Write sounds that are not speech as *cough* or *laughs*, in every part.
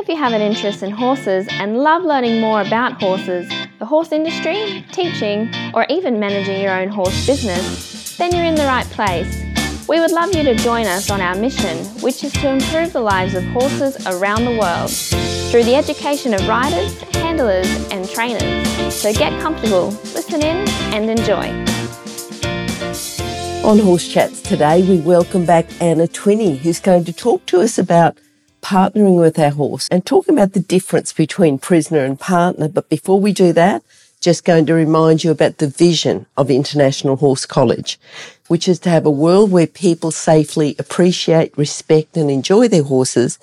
If you have an interest in horses and love learning more about horses, the horse industry, teaching, or even managing your own horse business, then you're in the right place. We would love you to join us on our mission, which is to improve the lives of horses around the world through the education of riders, handlers, and trainers. So get comfortable, listen in, and enjoy. On Horse Chats today, we welcome back Anna Twinney, who's going to talk to us about partnering with our horse and talking about the difference between prisoner and partner. But before we do that, just going to remind you about the vision of International Horse College, which is to have a world where people safely appreciate, respect and enjoy their horses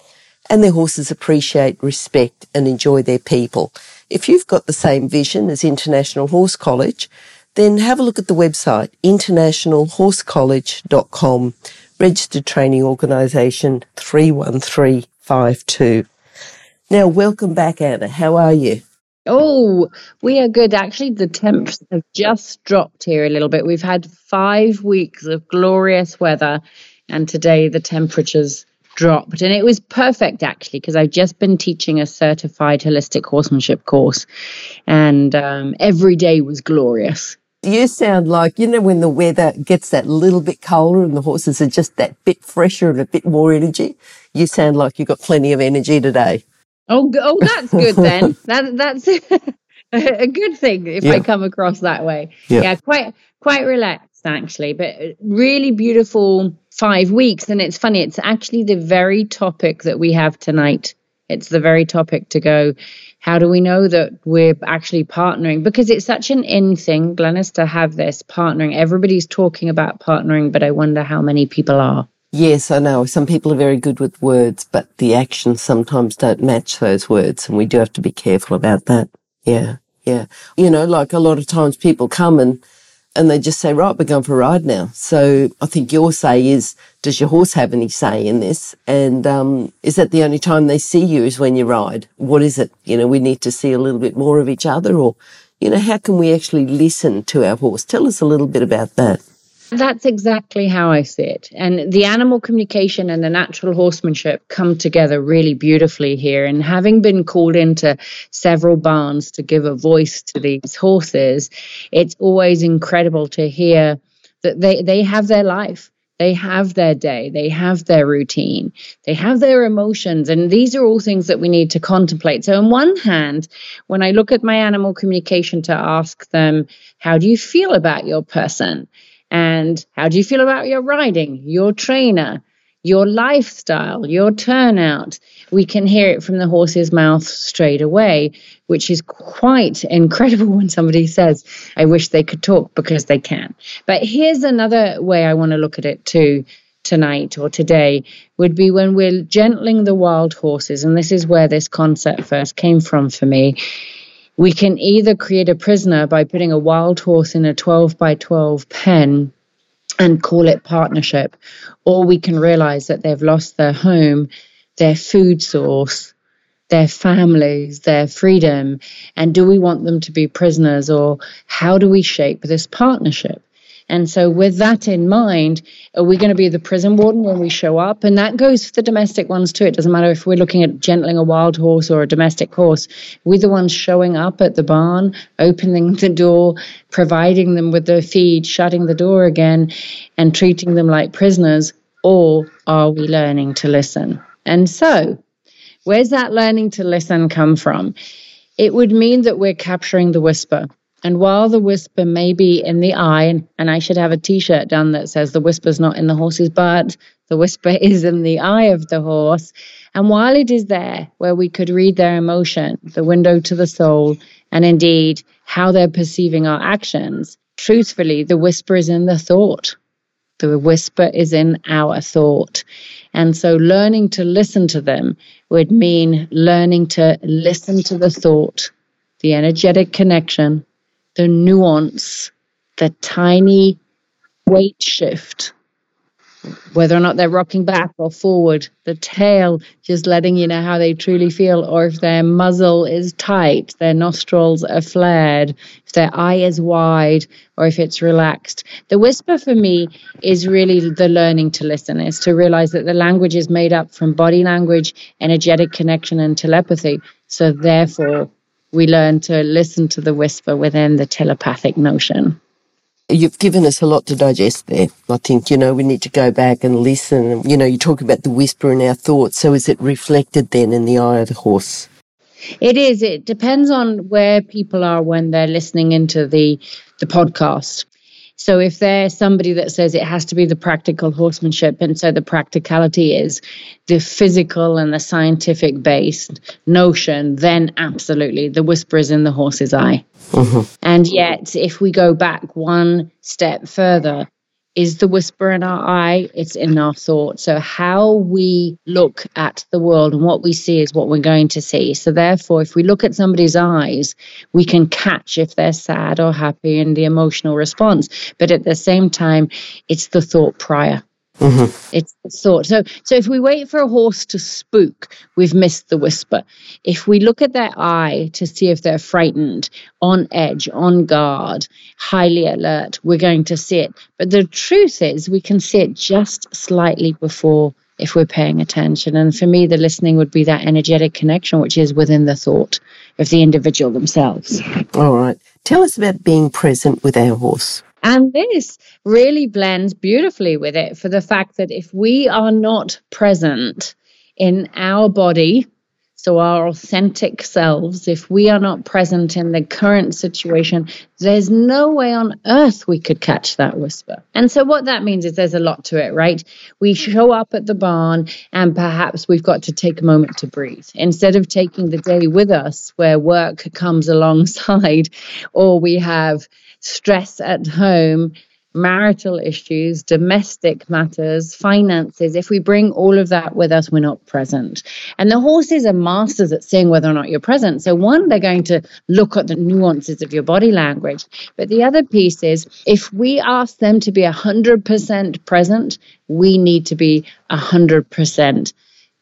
and their horses appreciate, respect and enjoy their people. If you've got the same vision as International Horse College, then have a look at the website, internationalhorsecollege.com registered training organisation 31352. Now, welcome back, Anna. How are you? Oh, we are good. Actually, the temps have just dropped here a little bit. We've had five weeks of glorious weather, and today the temperatures dropped. And it was perfect, actually, because I've just been teaching a certified holistic horsemanship course, and um, every day was glorious you sound like, you know, when the weather gets that little bit colder and the horses are just that bit fresher and a bit more energy, you sound like you've got plenty of energy today. Oh, oh, that's good *laughs* then. that that's *laughs* a good thing if yeah. I come across that way. Yeah. yeah, quite quite relaxed actually, but uh, really beautiful five weeks. And it's funny, it's actually the very topic that we have tonight. It's the very topic to go how do we know that we're actually partnering? Because it's such an in thing, Glenys, to have this partnering. Everybody's talking about partnering, but I wonder how many people are. Yes, I know. Some people are very good with words, but the actions sometimes don't match those words, and we do have to be careful about that. Yeah, yeah. You know, like a lot of times people come and and they just say, right, we're going for a ride now. So I think your say is, does your horse have any say in this? And um, is that the only time they see you is when you ride? What is it? You know, we need to see a little bit more of each other or, you know, how can we actually listen to our horse? Tell us a little bit about that. That's exactly how I see it. And the animal communication and the natural horsemanship come together really beautifully here. And having been called into several barns to give a voice to these horses, it's always incredible to hear that they, they have their life. They have their day, they have their routine, they have their emotions, and these are all things that we need to contemplate. So, on one hand, when I look at my animal communication to ask them, How do you feel about your person? And how do you feel about your riding, your trainer, your lifestyle, your turnout? We can hear it from the horse's mouth straight away, which is quite incredible *laughs* when somebody says, I wish they could talk because they can. But here's another way I want to look at it too tonight or today would be when we're gentling the wild horses. And this is where this concept first came from for me we can either create a prisoner by putting a wild horse in a 12 by 12 pen and call it partnership, or we can realize that they've lost their home, their food source, their families, their freedom, and do we want them to be prisoners, or how do we shape this partnership? And so, with that in mind, are we going to be the prison warden when we show up? And that goes for the domestic ones too. It doesn't matter if we're looking at gentling a wild horse or a domestic horse. We're the ones showing up at the barn, opening the door, providing them with the feed, shutting the door again, and treating them like prisoners. Or are we learning to listen? And so, where's that learning to listen come from? It would mean that we're capturing the whisper. And while the whisper may be in the eye, and I should have a t shirt done that says the whisper's not in the horse's butt, the whisper *laughs* is in the eye of the horse. And while it is there, where we could read their emotion, the window to the soul, and indeed how they're perceiving our actions, truthfully, the whisper is in the thought. The whisper is in our thought. And so learning to listen to them would mean learning to listen to the thought, the energetic connection, the nuance, the tiny weight shift whether or not they're rocking back or forward, the tail just letting you know how they truly feel, or if their muzzle is tight, their nostrils are flared, if their eye is wide, or if it's relaxed. The whisper for me is really the learning to listen, is to realize that the language is made up from body language, energetic connection, and telepathy. So therefore, we learn to listen to the whisper within the telepathic notion. You've given us a lot to digest there. I think, you know, we need to go back and listen. You know, you talk about the whisper in our thoughts. So is it reflected then in the eye of the horse? It is. It depends on where people are when they're listening into the the podcast. So if there's somebody that says it has to be the practical horsemanship, and so the practicality is the physical and the scientific based notion, then absolutely the whisper is in the horse's eye. Mm-hmm. And yet, if we go back one step further, is the whisper in our eye, it's in our thought. So, how we look at the world and what we see is what we're going to see. So, therefore, if we look at somebody's eyes, we can catch if they're sad or happy in the emotional response. But at the same time, it's the thought prior. Mm-hmm. It's thought. So, so if we wait for a horse to spook, we've missed the whisper. If we look at their eye to see if they're frightened, on edge, on guard, highly alert, we're going to see it. But the truth is, we can see it just slightly before if we're paying attention. And for me, the listening would be that energetic connection, which is within the thought of the individual themselves. All right. Tell us about being present with our horse. And this really blends beautifully with it for the fact that if we are not present in our body, so our authentic selves, if we are not present in the current situation, there's no way on earth we could catch that whisper. And so what that means is there's a lot to it, right? We show up at the barn and perhaps we've got to take a moment to breathe. Instead of taking the day with us where work comes *laughs* alongside or we have stress at home, marital issues, domestic matters, finances, if we bring all of that with us, we're not present. And the horses are masters at seeing whether or not you're present. So, one, they're going to look at the nuances of your body language. But the other piece is if we ask them to be 100% present, we need to be 100%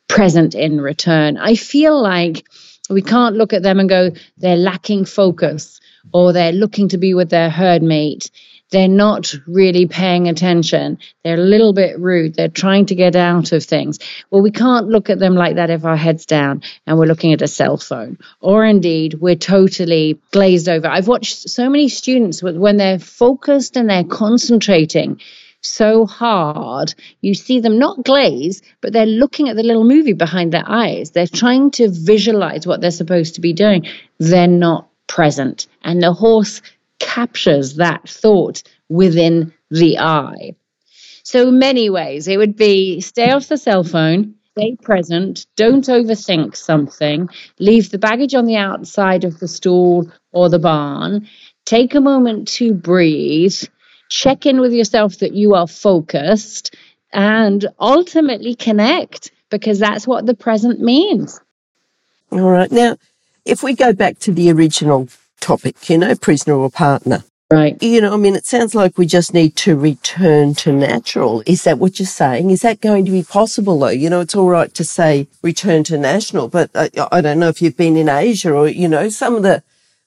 present in return. I feel like we can't look at them and go, they're lacking focus or they're looking to be with their herd mate. They're not really paying attention. They're a little bit rude. They're trying to get out of things. Well, we can't look at them like that if our head's down and we're looking at a cell phone. Or indeed, we're totally glazed over. I've watched so many students when they're focused and they're concentrating so hard. You see them not glaze, but they're looking at the little movie behind their eyes. They're trying to visualize what they're supposed to be doing. They're not present. And the horse captures that thought within the eye. So, many ways it would be stay off the cell phone, stay present, don't overthink something, leave the baggage on the outside of the stall or the barn, take a moment to breathe, check in with yourself that you are focused, and ultimately connect because that's what the present means. All right. Now, if we go back to the original topic, you know, prisoner or partner. Right. You know, I mean, it sounds like we just need to return to natural. Is that what you're saying? Is that going to be possible though? You know, it's all right to say return to national, but uh, I, I don't know if you've been in Asia or, you know, some of the,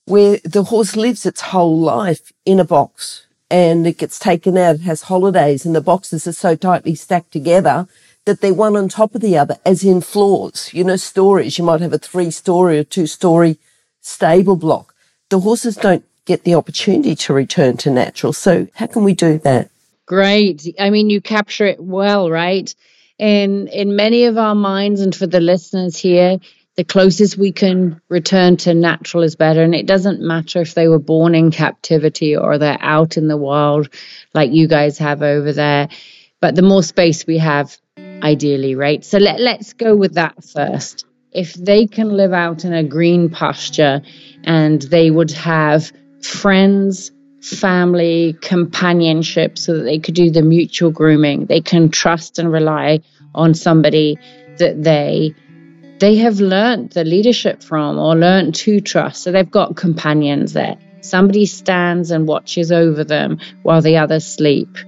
where the horse lives its whole life in a box and it gets taken out. It has holidays and the boxes are so tightly stacked together that they're one on top of the other, as in floors. You know, stories. You might have a three story or two story stable block. The horses don't get the opportunity to return to natural. So how can we do that? Great. I mean, you capture it well, right? In in many of our minds, and for the listeners here, the closest we can return to natural is better. And it doesn't matter if they were born in captivity or they're out in the wild, like you guys have over there. But the more space we have, ideally, right? So let, let's go with that first. If they can live out in a green pasture and they would have friends, family, companionship so that they could do the mutual grooming, they can trust and rely on somebody that they they have learned the leadership from or learned to trust. So they've got companions there. Somebody stands and watches over them while the others sleep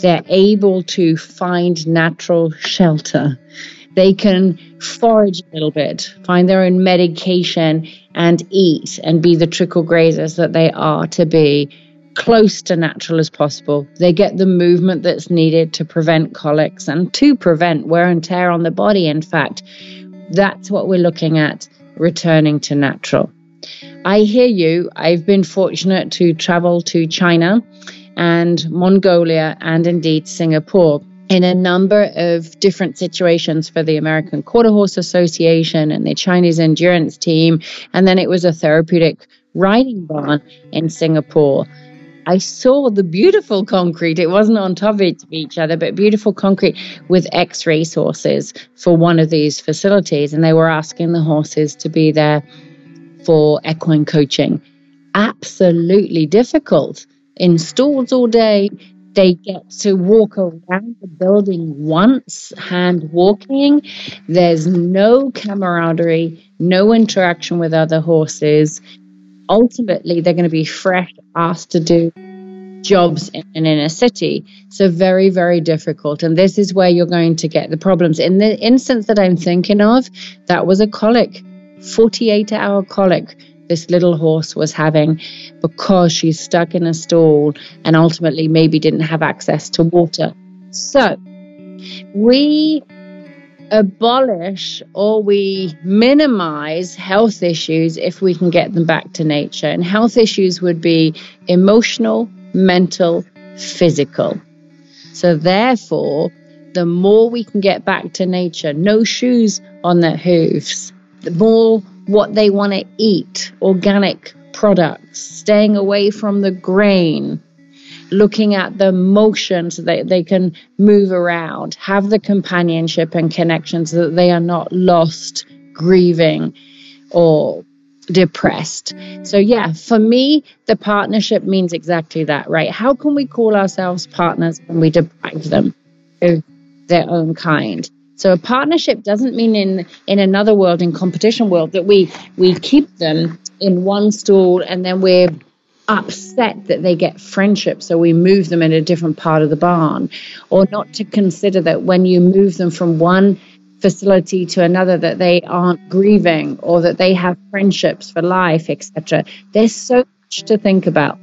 They're able to find natural shelter. They can forage a little bit, find their own medication, and eat and be the trickle grazers that they are to be close to natural as possible. They get the movement that's needed to prevent colics and to prevent wear and tear on the body. In fact, that's what we're looking at returning to natural. I hear you. I've been fortunate to travel to China and Mongolia and indeed Singapore in a number of different situations for the American Quarter Horse Association and the Chinese endurance team. And then it was a therapeutic riding barn in Singapore. I saw the beautiful concrete. It wasn't on top of each other, but beautiful concrete with x ray for one of these facilities. And they were asking the horses to be there for equine coaching. Absolutely difficult. In stalls all day, they get to walk around the building once, hand walking. There's no camaraderie, no interaction with other horses ultimately they're going to be fresh asked to do jobs in an inner city. So very, very difficult. And this is where you're going to get the problems. In the instance that I'm thinking of, that was a colic, 48 hour colic this little horse was having because she's stuck in a stall and ultimately maybe didn't have access to water. So we abolish or we minimize health issues if we can get them back to nature. And health issues would be emotional, mental, physical. So, therefore, the more we can get back to nature, no shoes on their hooves, more what they want to eat, organic products, staying away from the grain, looking at the motion so that they can move around, have the companionship and connection so that they are not lost, grieving, or depressed. So, yeah, for me, the partnership means exactly that, right? How can we call ourselves partners when we deprive them of their own kind? So a partnership doesn't mean in in another world, in competition world, that we we keep them in one stall and then we're upset that they get friendship, so we move them in a different part of the barn, or not to consider that when you move them from one facility to another that they aren't grieving or that they have friendships for life, etc. There's so much to think about.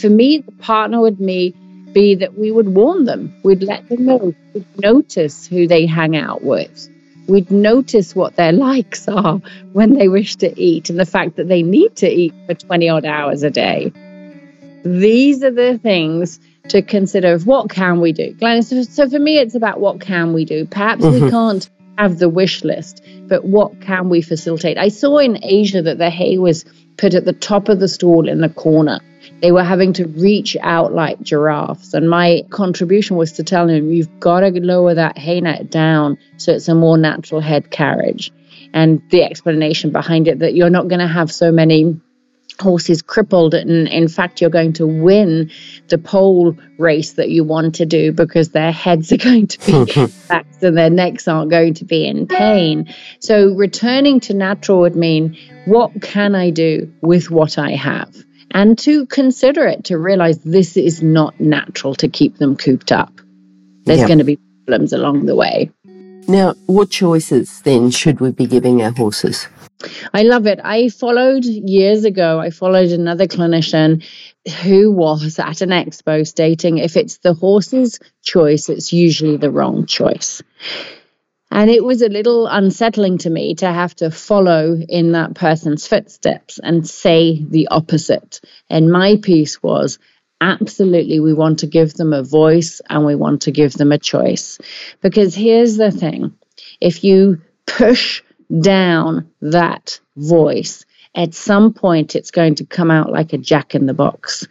For me, the partner with me be that we would warn them, we'd let them know, we'd notice who they hang out with. We'd notice what their likes are when they wish to eat and the fact that they need to eat for 20 odd hours a day. These are the things to consider what can we do Glenys so for me it's about what can we do perhaps mm-hmm. we can't have the wish list but what can we facilitate i saw in asia that the hay was put at the top of the stall in the corner they were having to reach out like giraffes. And my contribution was to tell them, you've got to lower that haynet down so it's a more natural head carriage. And the explanation behind it that you're not going to have so many horses crippled and in fact you're going to win the pole race that you want to do because their heads are *laughs* going to be *laughs* back and their necks aren't going to be in pain so returning to natural would mean what can i do with what i have and to consider it to realize this is not natural to keep them cooped up. There's yeah. going to be problems along the way. Now, what choices then should we be giving our horses? I love it. I followed years ago, I followed another clinician who was at an expo stating if it's the horse's choice, it's usually the wrong choice. And it was a little unsettling to me to have to follow in that person's footsteps and say the opposite. And my piece was absolutely, we want to give them a voice and we want to give them a choice. Because here's the thing if you push down that voice, at some point it's going to come out like a jack in the box.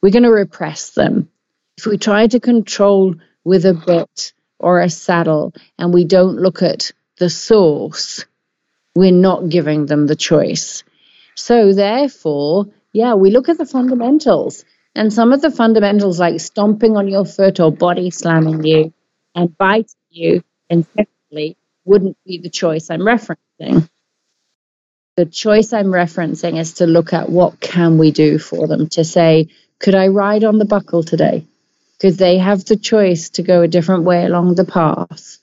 We're going to repress them. If we try to control with a bit, or a saddle and we don't look at the source, we're not giving them the choice. So, therefore, yeah, we look at the fundamentals. And some of the fundamentals, like stomping on your foot or body slamming you and biting you intensely, wouldn't be the choice I'm referencing. The choice I'm referencing is to look at what can we do for them, to say, could I ride on the buckle today? Because they have the choice to go a different way along the path.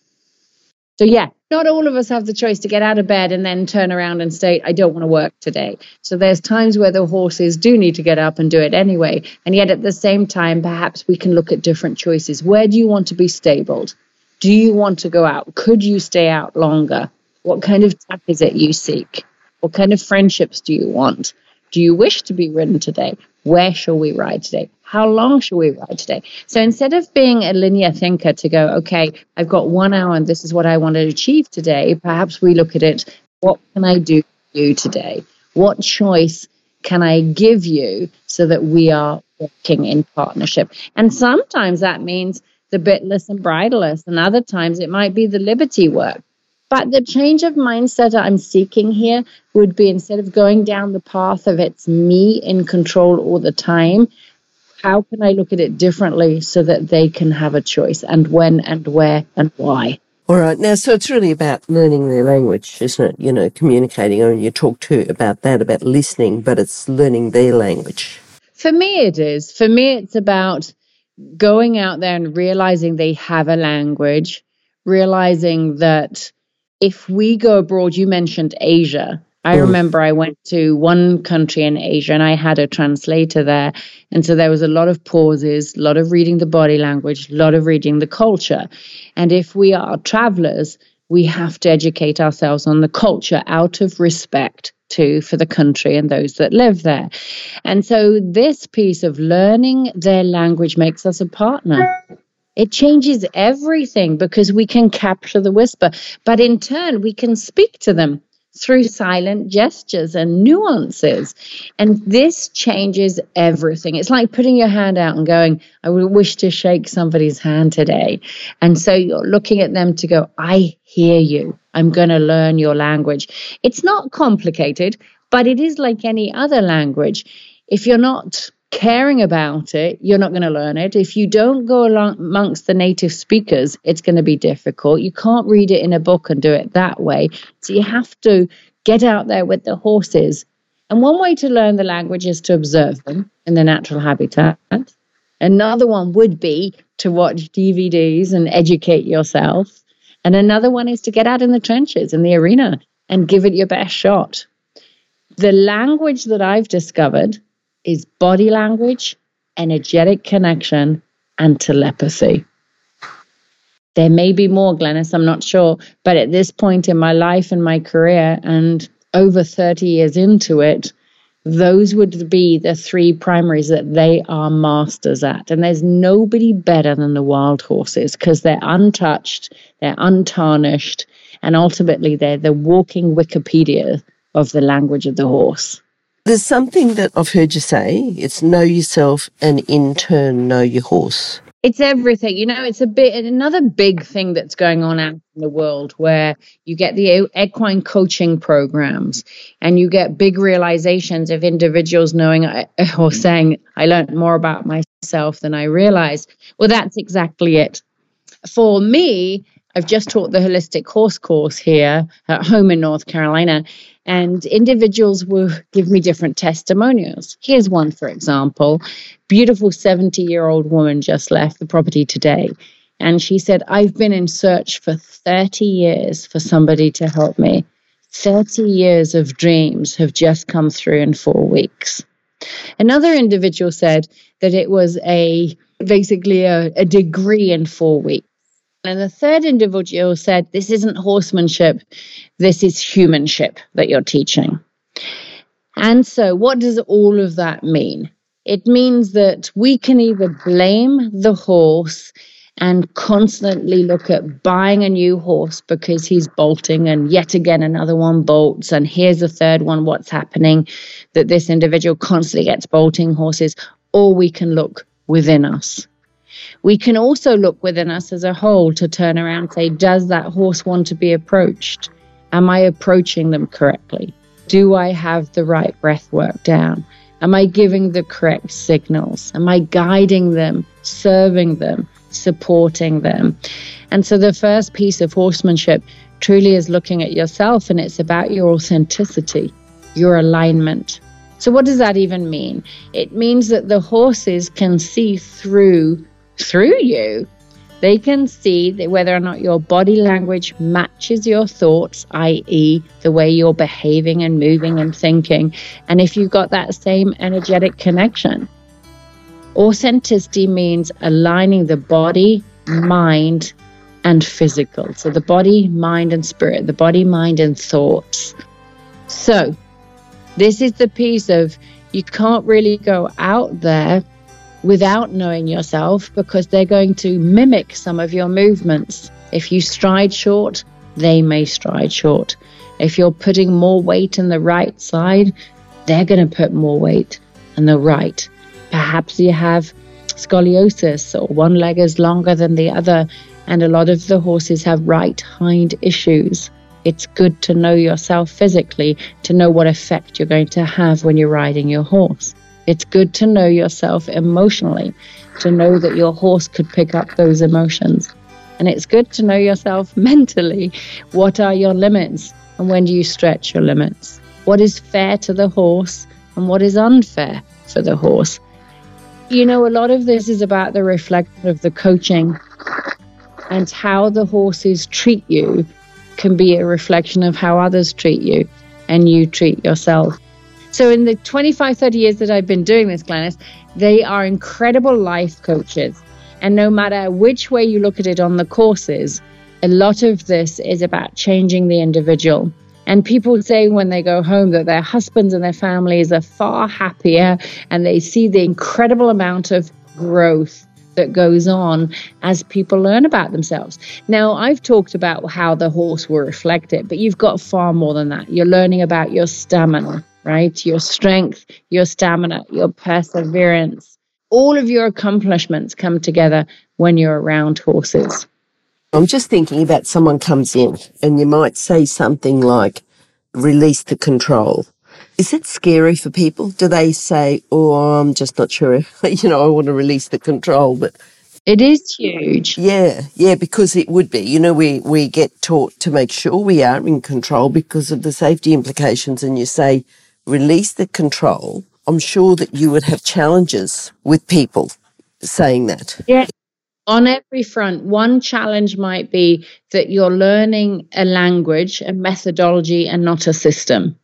So, yeah, not all of us have the choice to get out of bed and then turn around and state, I don't want to work today. So, there's times where the horses do need to get up and do it anyway. And yet, at the same time, perhaps we can look at different choices. Where do you want to be stabled? Do you want to go out? Could you stay out longer? What kind of tack is it you seek? What kind of friendships do you want? Do you wish to be ridden today? Where shall we ride today? How long shall we ride today? So instead of being a linear thinker to go, okay, I've got one hour and this is what I want to achieve today, perhaps we look at it, what can I do for you today? What choice can I give you so that we are working in partnership? And sometimes that means the bitless and bridleless, and other times it might be the liberty work. But the change of mindset I'm seeking here would be instead of going down the path of it's me in control all the time, how can I look at it differently so that they can have a choice and when and where and why? All right. Now, so it's really about learning their language, isn't it? You know, communicating. I mean, you talk too about that, about listening, but it's learning their language. For me, it is. For me, it's about going out there and realizing they have a language, realizing that if we go abroad, you mentioned Asia. I remember I went to one country in Asia and I had a translator there. And so there was a lot of pauses, a lot of reading the body language, a lot of reading the culture. And if we are travelers, we have to educate ourselves on the culture out of respect to for the country and those that live there. And so this piece of learning their language makes us a partner. It changes everything because we can capture the whisper, but in turn, we can speak to them through silent gestures and nuances. And this changes everything. It's like putting your hand out and going, I would wish to shake somebody's hand today. And so you're looking at them to go, I hear you. I'm going to learn your language. It's not complicated, but it is like any other language. If you're not caring about it, you're not going to learn it. If you don't go along amongst the native speakers, it's going to be difficult. You can't read it in a book and do it that way. So you have to get out there with the horses. And one way to learn the language is to observe them in their natural habitat. Another one would be to watch DVDs and educate yourself. And another one is to get out in the trenches, in the arena, and give it your best shot. The language that I've discovered is body language, energetic connection, and telepathy. There may be more, Glenys, I'm not sure. But at this point in my life and my career, and over 30 years into it, those would be the three primaries that they are masters at. And there's nobody better than the wild horses because they're untouched, they're untarnished, and ultimately they're the walking Wikipedia of the language of the horse. There's something that I've heard you say it's know yourself and in turn know your horse. It's everything. You know, it's a bit another big thing that's going on out in the world where you get the equine coaching programs and you get big realizations of individuals knowing *laughs* or saying, I learned more about myself than I realized. Well, that's exactly it. For me, I've just taught the holistic horse course here at home in North Carolina, and individuals will give me different testimonials. Here's one, for example beautiful 70 year old woman just left the property today. And she said, I've been in search for 30 years for somebody to help me. 30 years of dreams have just come through in four weeks. Another individual said that it was a basically a, a degree in four weeks. And the third individual said, This isn't horsemanship, this is humanship that you're teaching. And so, what does all of that mean? It means that we can either blame the horse and constantly look at buying a new horse because he's bolting, and yet again another one bolts, and here's a third one. What's happening? That this individual constantly gets bolting horses, or we can look within us we can also look within us as a whole to turn around and say, does that horse want to be approached? Am I approaching them correctly? Do I have the right breath work down? Am I giving the correct signals? Am I guiding them, serving them, supporting them? And so the first piece of horsemanship truly is looking at yourself and it's about your authenticity, your alignment. So, what does that even mean? It means that the horses can see through through you. They can see whether or not your body language matches your thoughts, i.e., the way you're behaving and moving and thinking, and if you've got that same energetic connection. Authenticity means aligning the body, mind, and physical. So the body, mind, and spirit, the body, mind, and thoughts. So this is the piece of you can't really go out there without knowing yourself because they're going to mimic some of your movements. If you stride short, they may stride short. If you're putting more weight in the right side, they're going to put more weight in the right. Perhaps you have scoliosis or one leg is longer than the other, and a lot of the horses have right hind issues. It's good to know yourself physically to know what effect you're going to have when you're riding your horse. It's good to know yourself emotionally, to know that your horse could pick up those emotions. And it's good to know yourself *laughs* mentally. What are your limits? And when do you stretch your limits? What is fair to the horse and what is unfair for the horse? You know, a lot of this is about the reflection of the coaching and how the horses treat you can be a reflection of how others treat you and you treat yourself. So, in the 25, 30 years that I've been doing this, Glenys, they are incredible life coaches. And no matter which way you look at it on the courses, a lot of this is about changing the individual. And people say when they go home that their husbands and their families are far happier and they see the incredible amount of growth that goes on as people learn about themselves. Now, I've talked about how the horse will reflect it, but you've got far more than that. You're learning about your stamina right? Your strength, your stamina, your perseverance. All of your accomplishments come together when you're around horses. I'm just thinking about someone comes in and you might say something like, release the control. Is it scary for people? Do they say, oh, I'm just not sure, *laughs* you know, I want to release the control, but it is huge. Yeah, yeah, because it would be. You know, we, we get taught to make sure we are in control because of the safety implications. And you say, release the control, I'm sure that you would have challenges with people saying that. Yeah. On every front, one challenge might be that you're learning a language, a methodology, and not a system.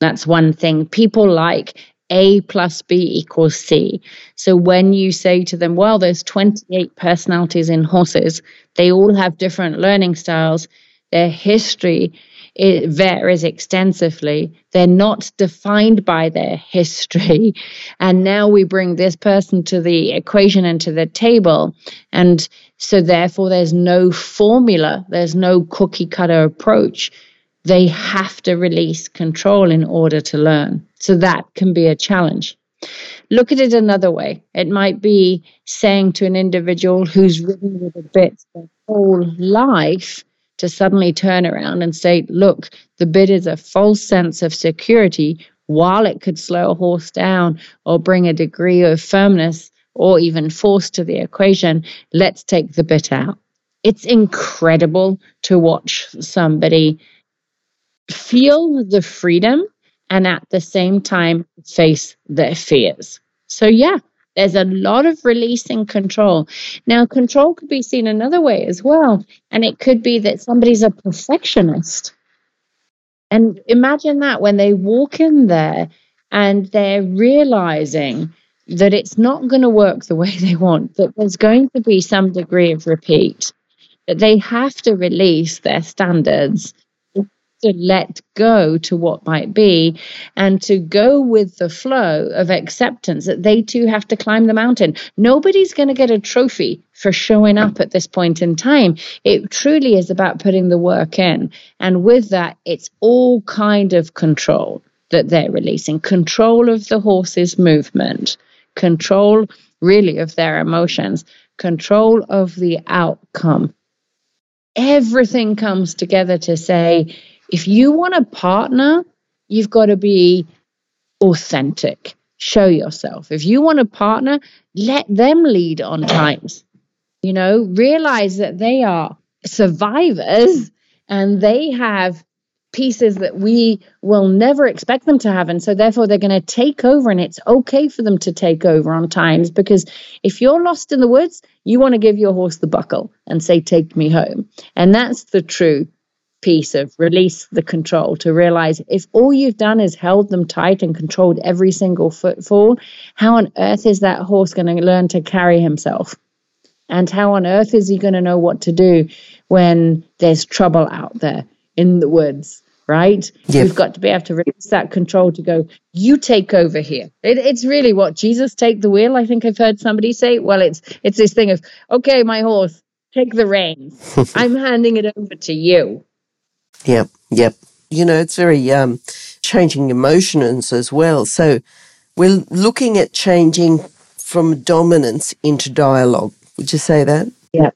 That's one thing. People like A plus B equals C. So when you say to them, well, there's 28 personalities in horses, they all have different learning styles, their history it varies extensively. They're not defined by their history. *laughs* And now we bring this person to the equation and to the table. And so, therefore, there's no formula, there's no cookie cutter approach. They have to release control in order to learn. So, that can be a challenge. Look at it another way. It might be saying to an individual who's ridden with a bit their whole life, to suddenly turn around and say, look, the bit is a false sense of security while it could slow a horse down or bring a degree of firmness or even force to the equation, let's take the bit out. It's incredible to watch somebody feel the freedom and at the same time face their fears. So, yeah, there's a lot of releasing control. Now, control could be seen another way as well. And it could be that somebody's a perfectionist. And imagine that when they walk in there and they're realizing that it's not going to work the way they want, that there's going to be some degree of repeat, that they have to release their standards to let go to what might be and to go with the flow of acceptance that they too have to climb the mountain. Nobody's going to get a trophy for showing up at this point in time. It truly is about putting the work in. And with that, it's all kind of control that they're releasing control of the horse's movement, control really of their emotions, control of the outcome. Everything comes together to say, if you want a partner, you've got to be authentic. Show yourself. If you want a partner, let them lead on times. You know, realize that they are survivors and they have pieces that we will never expect them to have. And so, therefore, they're going to take over, and it's okay for them to take over on times because if you're lost in the woods, you want to give your horse the buckle and say, Take me home. And that's the true piece of release the control to realize if all you've done is held them tight and controlled every single footfall, how on earth is that horse going to learn to carry himself? And how on earth is he going to know what to do when there's trouble out there in the woods? Right? We've got to be able to release that control to go, you take over here. It, it's really what Jesus take the wheel. I think I've heard somebody say. Well, it's it's this thing of, okay, my horse, take the reins. *laughs* I'm handing it over to you. Yep, yep. You know, it's very um, changing emotions as well. So we're looking at changing from dominance into dialogue. Would you say that? Yeah.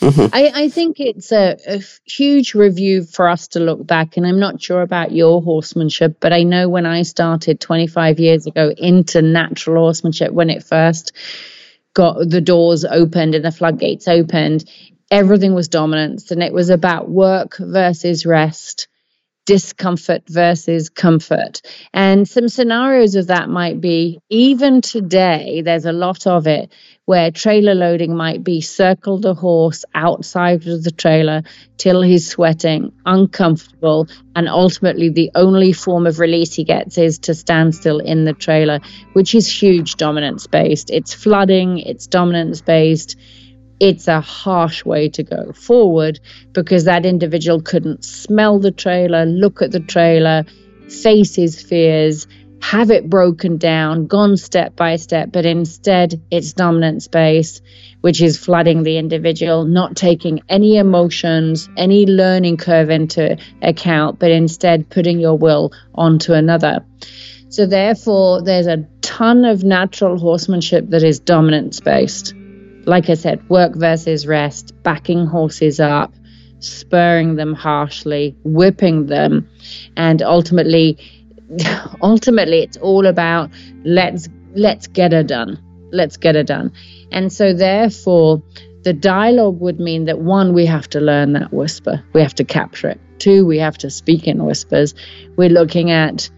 Mm-hmm. I, I, think it's a, a, huge review for us to look back, and I'm not sure about your horsemanship, but I know when I started 25 years ago into natural horsemanship, when it first got the doors opened and the floodgates opened, everything was dominance, and it was about work versus rest discomfort versus comfort. And some scenarios of that might be even today, there's a lot of it where trailer loading might be circle the horse outside of the trailer till he's sweating, uncomfortable, and ultimately the only form of release he gets is to stand still in the trailer, which is huge dominance based. It's flooding, it's dominance based it's a harsh way to go forward because that individual couldn't smell the trailer, look at the trailer, face his fears, have it broken down, gone step by step, but instead it's dominant space, which is flooding the individual, not taking any emotions, any learning curve into account, but instead putting your will onto another. So, therefore, there's a ton of natural horsemanship that is dominance based like I said, work versus rest, backing horses up, spurring them harshly, whipping them, and ultimately, *laughs* ultimately, it's all about let's let's get her done, let's get her done, and so therefore. The dialogue would mean that one, we have to learn that whisper. We have to capture it. Two, we have to speak in whispers. We're looking at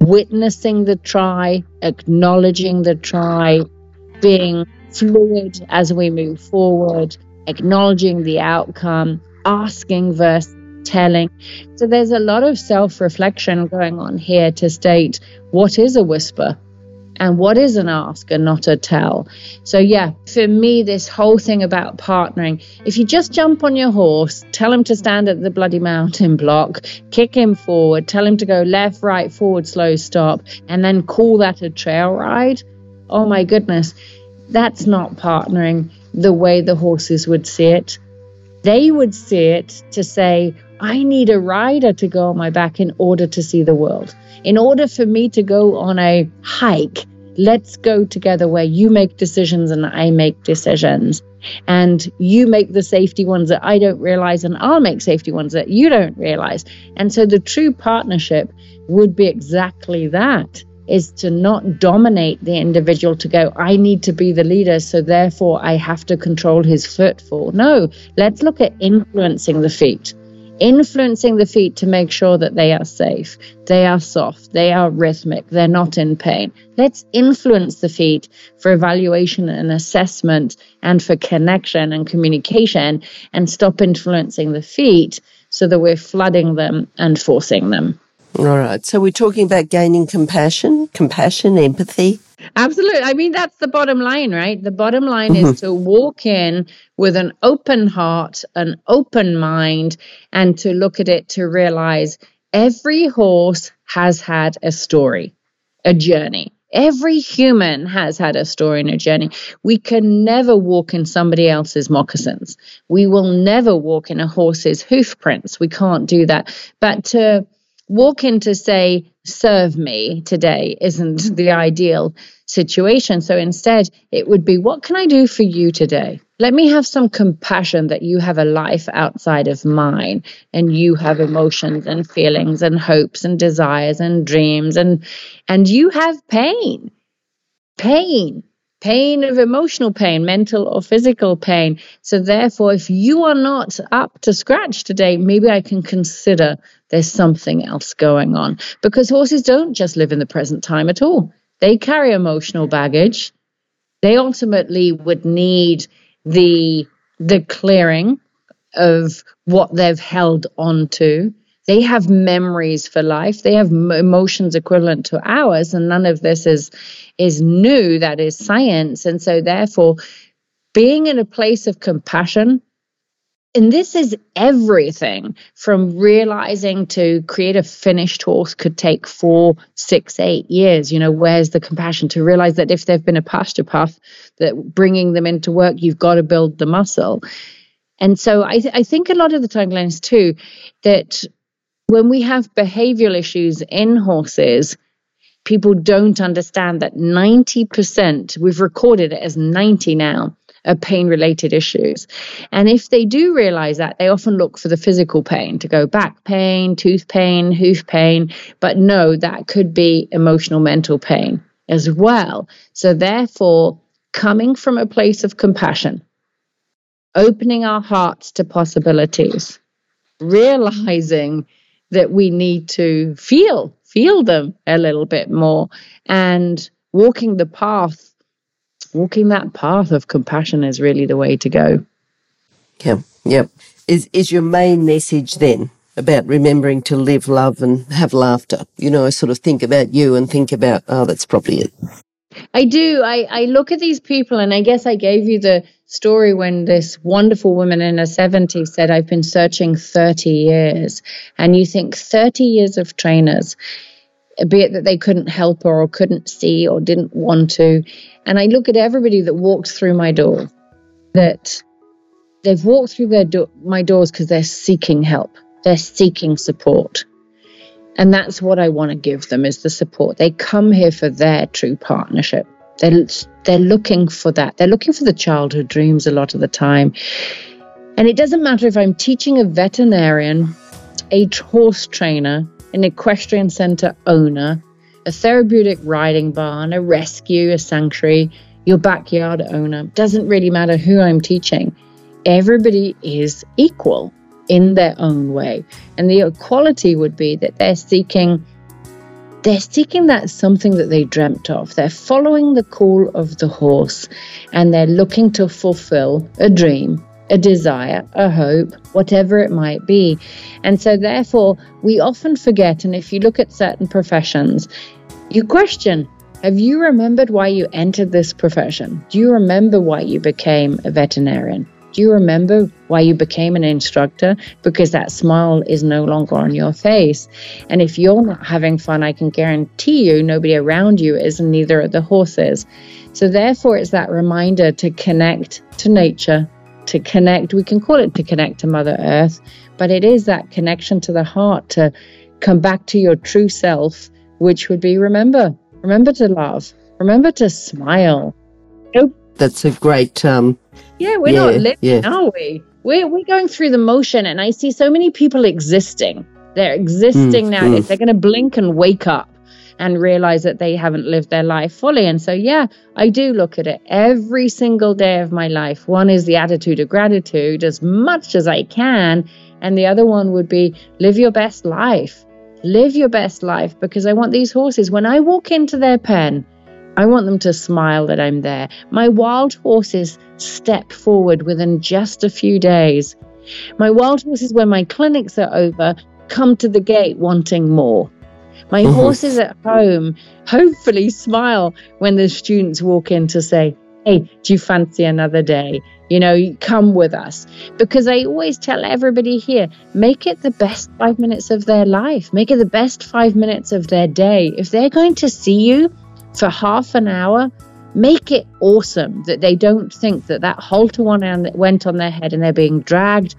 witnessing the try, acknowledging the try, being fluid as we move forward, acknowledging the outcome, asking versus telling. So there's a lot of self reflection going on here to state what is a whisper and what is an ask and not a tell. So, yeah, for me, this whole thing about partnering, if you just jump on your horse, tell him to stand at the bloody mounting block, kick him forward, tell him to go left, right, forward, slow, stop, and then call that a trail ride. Oh my goodness that's not partnering the way the horses would see it. They would see it to say, I need a rider to go on my back in order to see the world. In order for me to go on a hike, let's go together where you make decisions and I make decisions. And you make the safety ones that I don't realize, and I'll make safety ones that you don't realize. And so the true partnership would be exactly that is to not dominate the individual to go, I need to be the leader, so therefore I have to control his footfall. No, let's look at influencing the feet. Influencing the feet to make sure that they are safe, they are soft, they are rhythmic, they're not in pain. Let's influence the feet for evaluation and assessment and for connection and communication and stop influencing the feet so that we're flooding them and forcing them. All right. So we're talking about gaining compassion, compassion, empathy. Absolutely. I mean, that's the bottom line, right? The bottom line mm-hmm. is to walk in with an open heart, an open mind, and to look at it to realize every horse has had a story, a journey. Every human has had a story and a journey. We can never walk in somebody else's moccasins. We will never walk in a horse's hoof prints. We can't do that. But to walk in to say, serve me today isn't the ideal situation. So instead, it would be, what can I do for you today? Let me have some compassion that you have a life outside of mine and you have emotions and feelings and hopes and desires and dreams and and you have pain. Pain. Pain of emotional pain, mental or physical pain. So, therefore, if you are not up to scratch today, maybe I can consider there's something else going on. Because horses don't just live in the present time at all, they carry emotional baggage. They ultimately would need the the clearing of what they've held on to they have memories for life they have emotions equivalent to ours and none of this is is new that is science and so therefore being in a place of compassion and this is everything from realizing to create a finished horse could take four, six, eight years. You know, where's the compassion to realize that if they've been a pasture puff, that bringing them into work, you've got to build the muscle. And so I, th- I think a lot of the time, Glenys, too, that when we have behavioral issues in horses, people don't understand that 90%, we've recorded it as 90 now, are pain related issues. And if they do realize that, they often look for the physical pain to go back pain, tooth pain, hoof pain. But no, that could be emotional, mental pain as well. So, therefore, coming from a place of compassion, opening our hearts to possibilities, realizing that we need to feel feel them a little bit more. And walking the path walking that path of compassion is really the way to go. Yeah. Is is your main message then about remembering to live love and have laughter? You know i sort of think about you and think about oh that's probably it I do. I, I look at these people, and I guess I gave you the story when this wonderful woman in her 70s said, I've been searching 30 years. And you think 30 years of trainers, be it that they couldn't help her or couldn't see or didn't want to. And I look at everybody that walks through my door, that they've walked through their do- my doors because they're seeking help, they're seeking support. And that's what I want to give them is the support. They come here for their true partnership. They're, they're looking for that. They're looking for the childhood dreams a lot of the time. And it doesn't matter if I'm teaching a veterinarian, a horse trainer, an equestrian center owner, a therapeutic riding barn, a rescue, a sanctuary, your backyard owner. Doesn't really matter who I'm teaching. Everybody is equal in their own way. And the equality would be that they're seeking they're seeking that something that they dreamt of. They're following the call of the horse and they're looking to fulfill a dream, a desire, a hope, whatever it might be. And so, therefore, we often forget. And if you look at certain professions, you question have you remembered why you entered this profession? Do you remember why you became a veterinarian? Do you remember why you became an instructor? Because that smile is no longer on your face. And if you're not having fun, I can guarantee you nobody around you is, and neither are the horses. So, therefore, it's that reminder to connect to nature, to connect. We can call it to connect to Mother Earth, but it is that connection to the heart to come back to your true self, which would be remember, remember to love, remember to smile. Nope. That's a great um, yeah, we're yeah, not living, yeah. are we? We're, we're going through the motion, and I see so many people existing. They're existing mm, now. Mm. They're going to blink and wake up and realize that they haven't lived their life fully. And so, yeah, I do look at it every single day of my life. One is the attitude of gratitude as much as I can. And the other one would be live your best life. Live your best life because I want these horses, when I walk into their pen, I want them to smile that I'm there. My wild horses step forward within just a few days. My wild horses, when my clinics are over, come to the gate wanting more. My mm-hmm. horses at home hopefully smile when the students walk in to say, Hey, do you fancy another day? You know, come with us. Because I always tell everybody here make it the best five minutes of their life, make it the best five minutes of their day. If they're going to see you, for half an hour, make it awesome that they don't think that that halter one went on their head and they're being dragged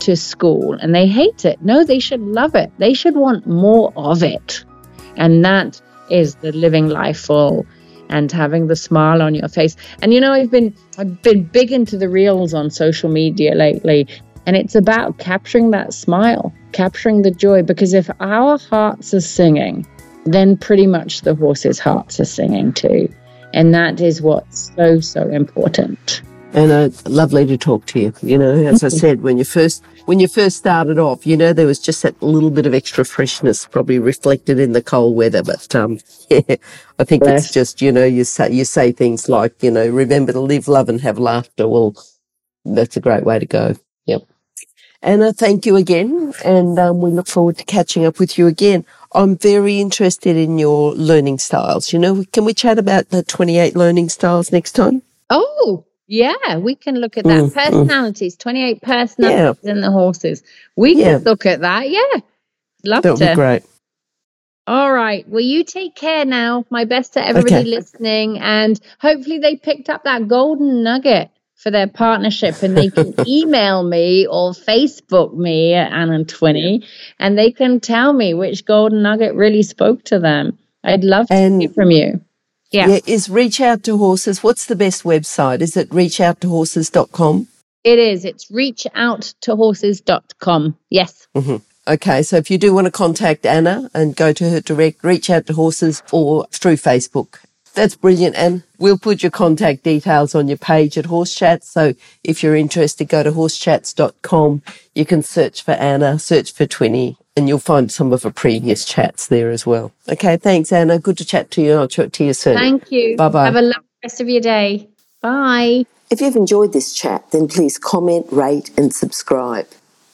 to school and they hate it. No, they should love it. They should want more of it. And that is the living life full and having the smile on your face. And you know, I've been I've been big into the reels on social media lately, and it's about capturing that smile, capturing the joy because if our hearts are singing, then pretty much the horses' hearts are singing too. And that is what's so, so important. And uh, lovely to talk to you. You know, as I said, when you first when you first started off, you know, there was just that little bit of extra freshness, probably reflected in the cold weather. But um, *laughs* yeah, I think Yes. it's just you know, you say you say things like you know, remember to live, love, and have laughter. Well, that's a great way to go. Yep. Anna, thank you again, and um, we look forward to catching up with you again. I'm very interested in your learning styles. You know, can we chat about the 28 learning styles next time? Oh, yeah, we can look at that. Mm, mm. Personalities, 28 personalities in the horses. We Yeah. can look at that. Yeah. Love That would to. be great. All right. Well, you take care now. My best to everybody Okay. listening. And hopefully they picked up that golden nugget for their partnership and they can *laughs* email me or Facebook me at Anna Twinney and they can tell me which golden nugget really spoke to them. I'd love to And- hear from you. Yeah. Yeah, is Reach Out to Horses. What's the best website? Is it reachouttohorses.com? It is. It's reachouttohorses.com. Yes. Mm-hmm. Okay, so if you do want to contact Anna and go to her direct, reach out to horses or through Facebook. That's brilliant. And we'll put your contact details on your page at Horse Chats. So if you're interested, go to horsechats.com. You can search for Anna, search for Twinney, and you'll find some of her previous chats there as well. Okay, thanks, Anna. Good to chat to you. I'll chat to you soon. Thank you. Bye-bye. Have a lovely rest of your day. Bye. If you've enjoyed this chat, then please comment, rate, and subscribe.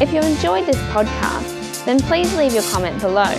If you enjoyed this podcast, then please leave your comment below